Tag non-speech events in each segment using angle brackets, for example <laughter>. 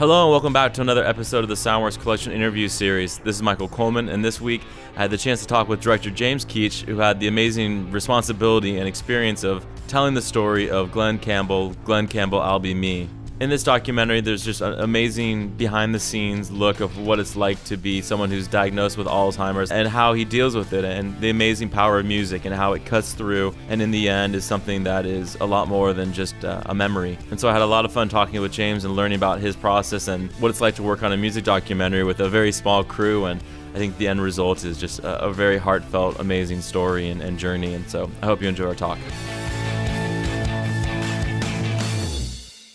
Hello and welcome back to another episode of the Soundworks Collection interview series. This is Michael Coleman, and this week I had the chance to talk with director James Keach, who had the amazing responsibility and experience of telling the story of Glen Campbell, Glen Campbell, I'll Be Me in this documentary, there's just an amazing behind the scenes look of what it's like to be someone who's diagnosed with Alzheimer's and how he deals with it and the amazing power of music and how it cuts through and in the end is something that is a lot more than just uh, a memory. And so I had a lot of fun talking with James and learning about his process and what it's like to work on a music documentary with a very small crew and I think the end result is just a, a very heartfelt, amazing story and, and journey. And so I hope you enjoy our talk.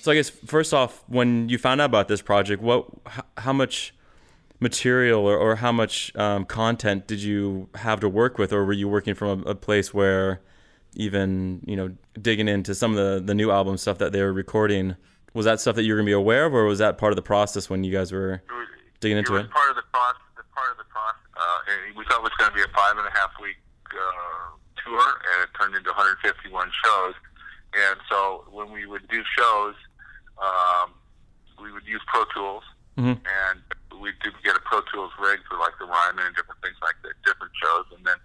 So I guess first off, when you found out about this project, what, how much material or, or how much um, content did you have to work with, or were you working from a, a, place where even you know digging into some of the the new album stuff that they were recording? Was that stuff that you were gonna be aware of, or was that part of the process when you guys were digging into it? Was it? Part of the process. Part of the process. Uh, we thought it was going to be a five and a half week uh, tour, and it turned into 151 shows. And so when we would do shows, um, we would use Pro Tools, mm-hmm. and we did get a Pro Tools rig for like the Ryman and different things like that, different shows. And then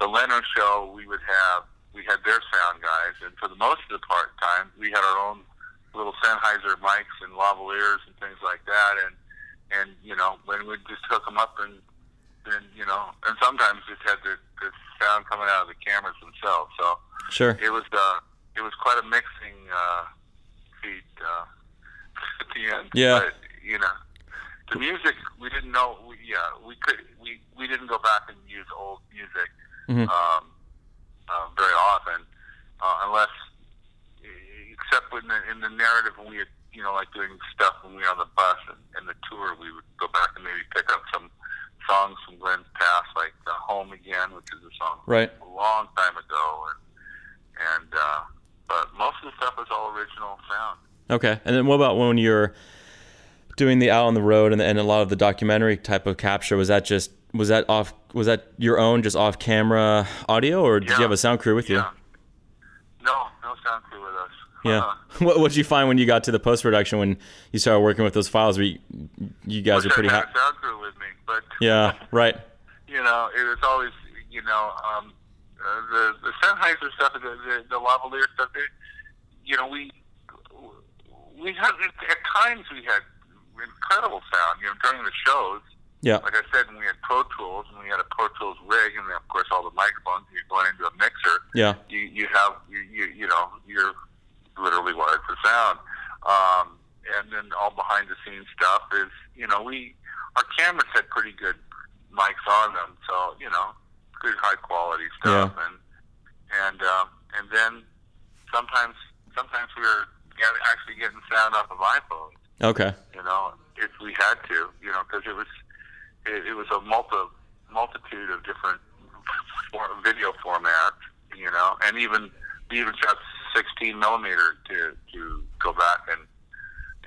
the Leno show, we would have we had their sound guys, and for the most of the part time, we had our own little Sennheiser mics and lavaliers and things like that, and and you know when we'd just hook them up and then you know, and sometimes just had the, the sound coming out of the cameras themselves. So sure, it was uh, it was quite a mixing. Uh, the end. Yeah. But, you know, the music we didn't know. We, yeah, we could. We we didn't go back and use old music mm-hmm. um, uh, very often, uh, unless except in the in the narrative when we had, you know like doing stuff when we were on the bus and, and the tour we would go back and maybe pick up some songs from Glen's past like uh, Home Again which is a song right. a long time ago and and uh, but most of the stuff is all original sound. Okay, and then what about when you're doing the out on the road and, and a lot of the documentary type of capture? Was that just was that off? Was that your own just off camera audio, or did yeah. you have a sound crew with you? Yeah. No, no sound crew with us. Yeah. Uh, <laughs> what what did you find when you got to the post production when you started working with those files? Where you, you guys are pretty happy. Sound crew with me, but <laughs> yeah, right. <laughs> You know, it was always you know um, uh, the the Sennheiser stuff, the the, the lavalier stuff. You know, we we had at times we had incredible sound. You know, during the shows. Yeah. Like I said, we had Pro Tools and we had a Pro Tools rig, and then of course all the microphones. You're going into a mixer. Yeah. You you have you you, you know you're literally wired for sound. Um, and then all behind the scenes stuff is you know we our cameras had pretty good mics on them, so you know good high quality stuff, yeah. and and um, and then sometimes sometimes we were actually getting sound off of iPhones. Okay. You know, if we had to, you know, because it was it, it was a multi multitude of different for, video formats, you know, and even we even shot 16 millimeter to to go back and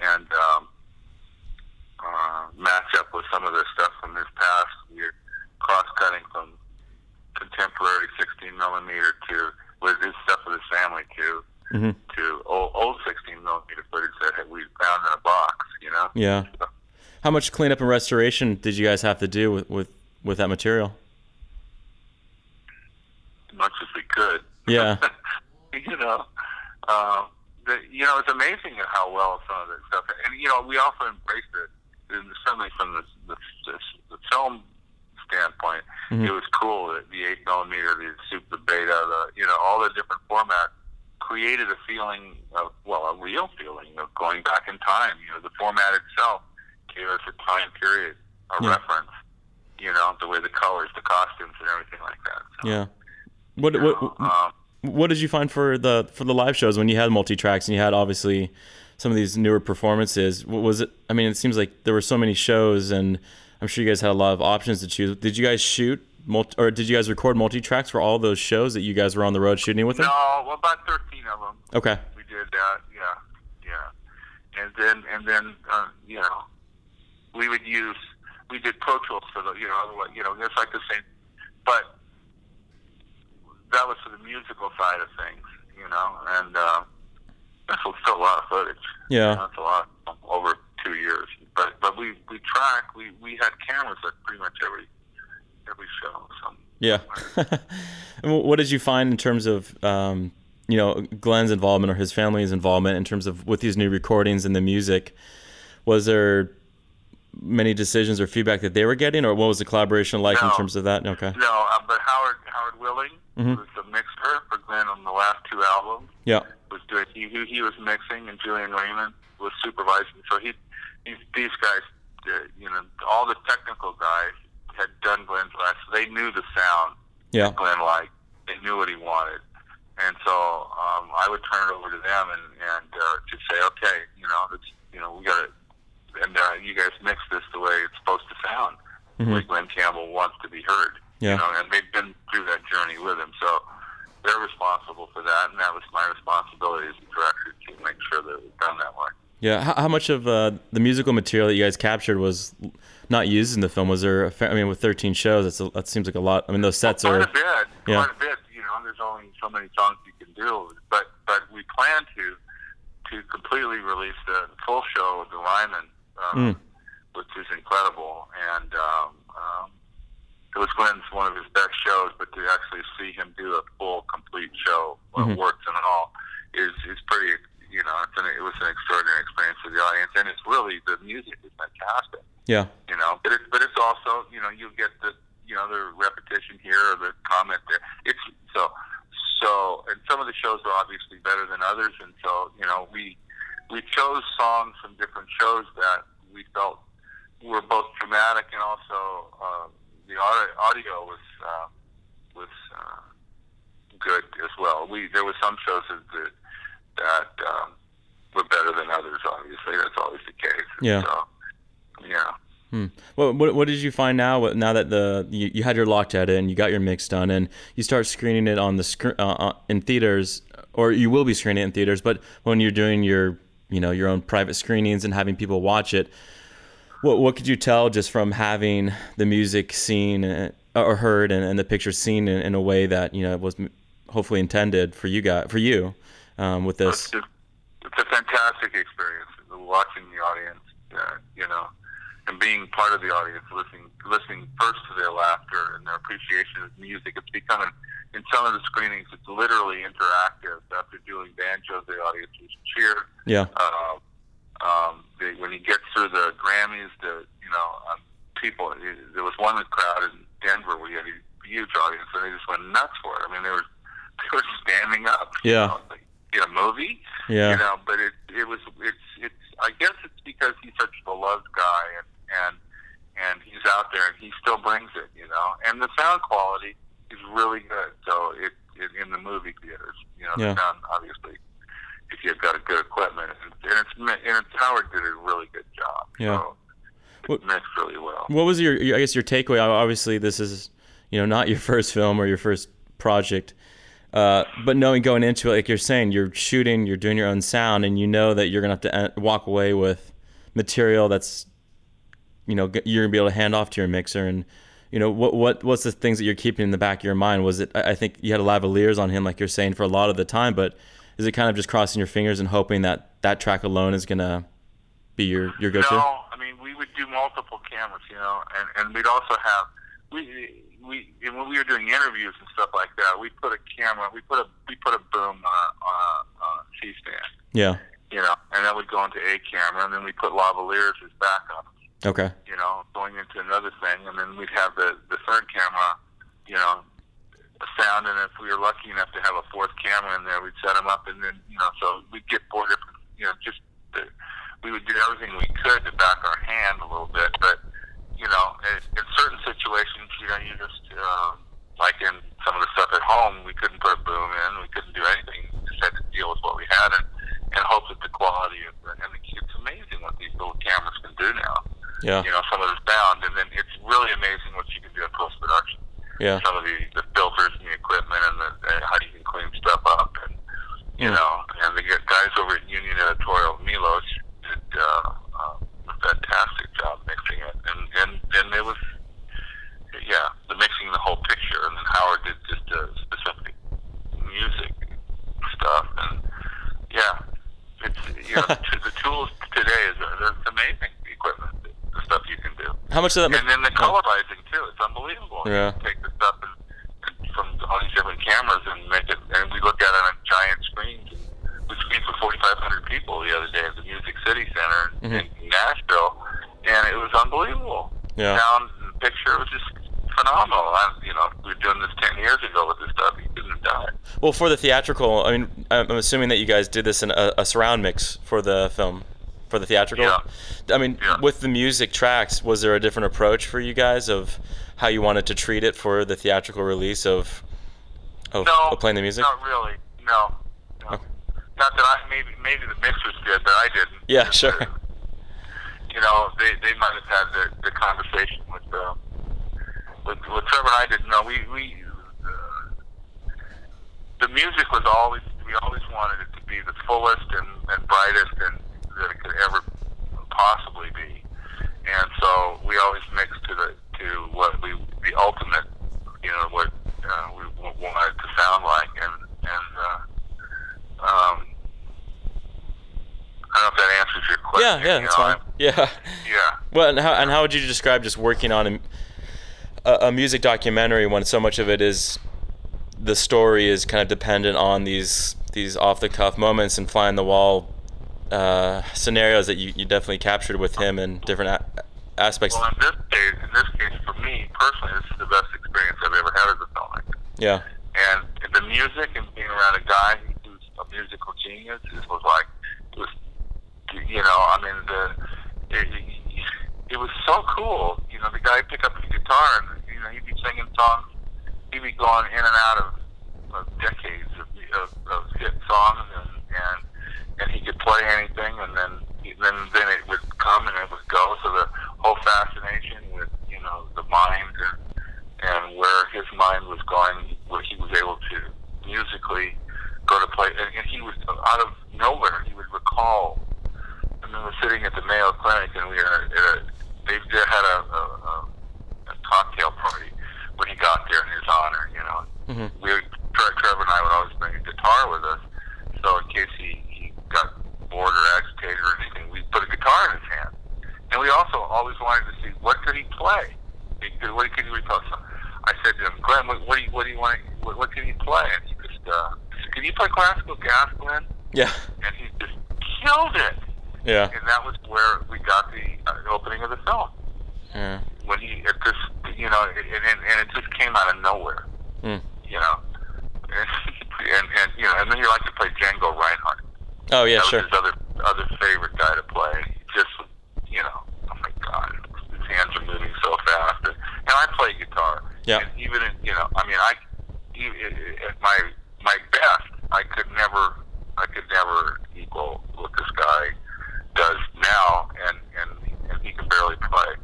and um, uh, match up with some of the stuff from this past. We're cross cutting from contemporary 16 millimeter to with his stuff with his family to mm-hmm. to old, old 16 millimeter footage that we found in a box. You know. Yeah. So, How much cleanup and restoration did you guys have to do with with, with that material? As much as we could. Yeah. <laughs> you know. Uh, the, you know, it's amazing how well some of this stuff, and you know, we also embraced it, and certainly from the the, the, the film standpoint, mm-hmm. it was cool. that the eight millimeter, the super beta, the you know all the different formats created a feeling of well, a real feeling of going back in time. You know, the format itself gave us a time period, a yeah. reference. You know, the way the colors, the costumes, and everything like that. So, yeah. What what know, um, what did you find for the for the live shows when you had multi tracks and you had obviously some of these newer performances? What was it? I mean, it seems like there were so many shows and I'm sure you guys had a lot of options to choose. Did you guys shoot multi, or did you guys record multi tracks for all those shows that you guys were on the road shooting with them? No, well, about 13 of them. Okay. We did that. Yeah, yeah, and then and then uh, you know we would use we did Pro Tools for the you know you know it's like the same, but that was for the musical side of things, you know, and uh, that's still a lot of footage. Yeah, that's a lot over two years. but but we we track. We we had cameras at pretty much every every show. So. Yeah. <laughs> what did you find in terms of um, you know Glen's involvement or his family's involvement in terms of with these new recordings and the music? Was there many decisions or feedback that they were getting, or what was the collaboration like no. in terms of that? Okay. No, uh, but Howard Howard Willing mm-hmm. was the mixer for Glen on the last two albums. Yeah. Was doing he he was mixing and Julian Raymond was supervising. So he these these guys, uh, you know, all the technical guys had done Glen's last. So they knew the sound. Yeah. That Glen liked. They knew what he wanted. And so um, I would turn it over to them and and uh, to say, okay, you know, it's you know, we got to and uh, you guys mix this the way it's supposed to sound, mm-hmm. like Glen Campbell wants to be heard. Yeah. You know, and they've been through that journey with him, so they're responsible for that, and that was my responsibility as the director to make sure that it was done that way. Yeah. How, how much of uh, the musical material that you guys captured was not used in the film? Was there? Fa- I mean, with 13 shows, a, that seems like a lot. I mean, those sets well, are. Quite a bit. Yeah. Quite a bit. You know, there's only so many songs you can do, but but we plan to to completely release the full show of the Ryman. Um, mm which is incredible. And um, um, it was Glen's one of his best shows, but to actually see him do a full, complete show, mm-hmm. works and all, is is pretty. You know, it's an, it was an extraordinary experience for the audience, and it's really the music is fantastic. Yeah. You know, but it's but it's also you know you get the you know the repetition here or the comment there. It's so so, and some of the shows are obviously better than others, and so you know we we chose songs from different shows that we felt were both dramatic and also uh, the audio was uh, was uh, good as well. We there were some shows that that um, were better than others. Obviously, that's always the case. Yeah. So, yeah. Hmm. What, what, what did you find now? Now that the you, you had your locked edit and you got your mix done and you start screening it on the uh, uh, in theaters, or you will be screening it in theaters. But when you're doing your you know your own private screenings and having people watch it, what what could you tell just from having the music seen uh, or heard and, and the picture seen in, in, a way that you know was hopefully intended for you guys for you um, with this? It's, it's a fantastic experience watching the audience, uh, you know, and being part of the audience, listening listening first to their laughter and their appreciation of music. It's becoming in some of the screenings, it's literally interactive. After doing banjo, the audience will cheer. Yeah. Uh, um, they, when he gets through the Grammys, the you know um, people. There was one crowd in Denver where he had a huge audience, and they just went nuts for it. I mean, they were <laughs> they were standing up. Yeah. You know, like, in a movie. Yeah. You know, but it it was it's it's. I guess it's because he's such a beloved guy, and and and he's out there, and he still brings it. You know, and the sound quality is really good. So it, it in the movie theaters, you know, yeah. the sound obviously if you've got a good equipment. And, it's and it's Howard did a really good job. Yeah. So it mixed really well. What was your, your I guess your takeaway? Obviously, this is you know not your <laughs> first film or your first project. Uh, but knowing going into it, like you're saying, you're shooting, you're doing your own sound, and you know that you're gonna have to walk away with material that's, you know, you're gonna be able to hand off to your mixer. And you know, what what what's the things that you're keeping in the back of your mind? Was it? I think you had a lavaliers on him, like you're saying, for a lot of the time. But is it kind of just crossing your fingers and hoping that that track alone is gonna be your your go-to? No, I mean we would do multiple cameras, you know, and and we'd also have we we when we were doing interviews and stuff like that, we put a camera, we put a we put a boom on a, on a, on a C-stand. Yeah. You know, and that would go into a camera, and then we put lavaliers as backup. Okay. You know, going into another thing, and then we'd have the the third camera, you know, sound, and if we were lucky enough to have a fourth camera in there, we'd set them up, and then you know, so we'd get four different, you know, just to, we would do everything we could to back our hand a little bit, but you know, in, in certain situations, you know, you just uh, like in some of the stuff at home, we couldn't put a boom in, we couldn't do anything, we just had to deal with what we had, and and hope that the quality of the, and it's amazing what these little cameras can do now. Yeah. You know, some of the sound, and then it's really amazing what you can do in post production yeah. some of the, the filters and the equipment and, the, and how you can clean stuff up and you Yeah. know and the guys over at Union Editorial Milos did uh, uh, a fantastic job mixing it and and and it was yeah the mixing the whole picture and then Howard did just uh, specific music stuff and yeah it's you know <laughs> the tools today is uh, it's amazing the equipment the stuff you can do. How much of that? And then the colorizing too. It's unbelievable. Yeah. You take the stuff and, from all these different cameras and make it, and we looked at it on a giant screen. We screened for 4,500 people the other day at the Music City Center Mhm. in Nashville, and it was unbelievable. Yeah. Sound and picture was just phenomenal. I, you know, we were doing this 10 years ago with this stuff. You couldn't have done it. Well, for the theatrical, I mean, I'm I'm assuming that you guys did this in a, a surround mix for the film, for the theatrical. Yeah. I mean, Yeah. with the music tracks, was there a different approach for you guys of how you wanted to treat it for the theatrical release of of, No, of playing the music? Not really. No. no. Okay. Not that I maybe maybe the mixers did, but I didn't. Yeah, sure. You know, they they might have had the, conversation with uh, with with Trevor and I didn't know. We we uh, the music was always we always wanted it to be the fullest and, and brightest and that it could ever possibly be. And so we always mixed to the to what we the ultimate, you know, what uh, we wanted to sound like, and and uh, um, I don't know if that answers your question. yeah, yeah, you that's know, fine. Yeah. Yeah. Well, and how and how would you describe just working on a, a, music documentary when so much of it is the story is kind of dependent on these these off the cuff moments and fly on the wall uh, scenarios that you, you definitely captured with him and different a- aspects. Well, in this case, in this case, for me personally, this is the best experience I've ever had as a filmmaker. Yeah. And the music and being around a guy who's a musical genius it was like it was, you know, I mean the it, it was so cool. You know, the guy pick up the guitar and you know he'd be singing songs. He'd be going in and out of, of decades of, of, of hit songs and and and he could play anything and then then then it would come and it would go. So the whole fascination with you know the mind and and where his mind was going, where he was able to musically go to play, and, and he was out of nowhere. He would recall. I mean, we're sitting at the Mayo Clinic, and we are at a, they they had a, a, a, a cocktail party when he got there in his honor. You know, Mhm. we would, Tre- Trevor and I would always bring a guitar with us, so in case he, he got bored or agitated or anything, we put a guitar in his hand. And we also always wanted to see what could he play. He could, what could he recall? So I said to him, Glen, what, what do you what do you want? What, what can he play? And he just, uh, I said, can you play classical gas, Glen? Yeah. And he just killed it. Yeah. And that was where we got the uh, opening of the film. Yeah. When he, it just, you know, and, and, and it just came out of nowhere. Mm. You know, and, and and you know, and then you like to play Django Reinhardt. Oh yeah, that sure. was his other other favorite guy to play. Just you know, oh my god, his hands are moving so fast. And, and I play guitar. Yeah. And even in, you know, I mean, I at my my best, I could never, I could never equal what this guy does now, and and and he can barely play.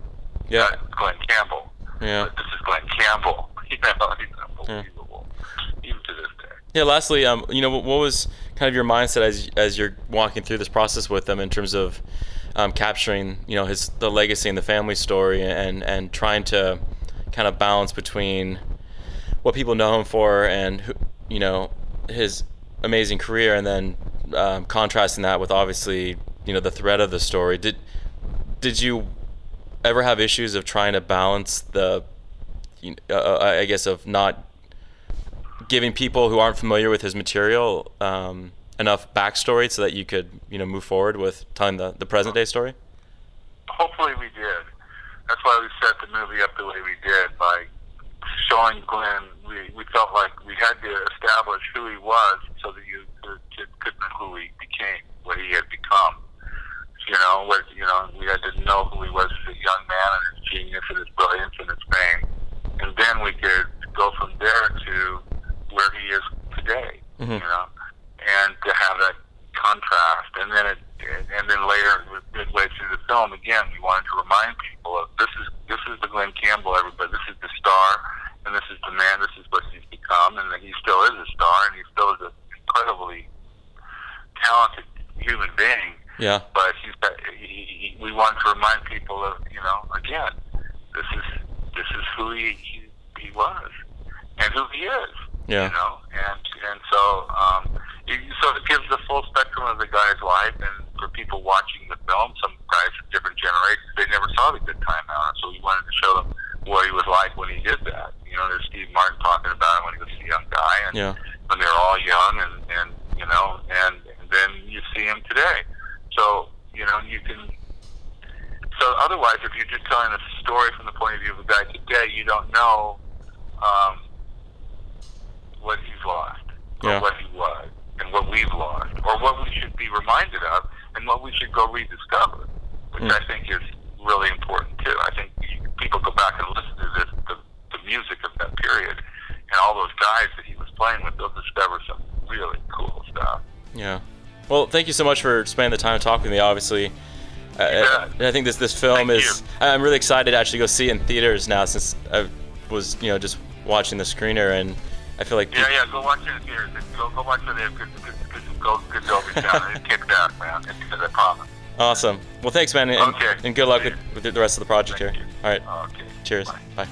Yeah. That's Glen Campbell. Yeah. But this is Glen Campbell. <laughs> You know, he's unbelievable, even to this day. Yeah. Lastly, um, you know, what, what was kind of your mindset as as you're walking through this process with them in terms of um, capturing, you know, his the legacy and the family story, and and trying to kind of balance between what people know him for and who, you know his amazing career, and then um, contrasting that with obviously you know the thread of the story. Did did you ever have issues of trying to balance the, you uh, I guess, of not giving people who aren't familiar with his material um, enough backstory so that you could you know move forward with telling the, the present day story? Hopefully we did. That's why we set the movie up the way we did by showing Glen. We, we felt like we had to establish who he was so that you could, could, know who he became, what he had become. You know, what you know, we had to know who he was as a young man and his genius and his brilliance and his fame, and then we could go from there to where he is today. Mhm. You know, and to have that contrast, and then it, and then later, midway through the film, again, we wanted to remind people of this is this is the Glen Campbell, everybody. This is the star, and this is the man. This is what he's become, and that he still is a star, and he still is an incredibly talented human being. Yeah. But he's got, he, he, we want to remind people of you know again, this is this is who he he, he was, and who he is. Yeah. You know, and and so um, it, so it gives the full spectrum of the guy's life, and for people watching the film, some guys from different generations, they never saw the Good Time Hour, so we wanted to show them what he was like when he did that. You know, there's Steve Martin talking about it when he was a young guy, and Yeah. when they're all young, and and you know, and, and then you see him today. So you know, you can. So otherwise, if you're just telling a story from the point of view of a guy today, you don't know um, what he's lost, or Yeah. what he was, and what we've lost, or what we should be reminded of, and what we should go rediscover, which Mm. I think is really important too. I think people go back and listen to this, the, the music of that period, and all those guys that he was playing with, they'll discover some really cool stuff. Yeah. Well, thank you so much for spending the time talking to with me. Obviously, uh, I, I, think this this film Thank is. I'm really excited to actually go see it in theaters now since I was you know just watching the screener and I feel like Yeah, yeah. Go watch it in theaters. Go, go watch it. Good, good, good, go, good Dolby sound. It kicked ass, man. It's I promise. awesome. Well, thanks, man, and, Okay. and good luck with, you. with the rest of the project Thank here. you. All right. Okay. Cheers. Bye. Bye.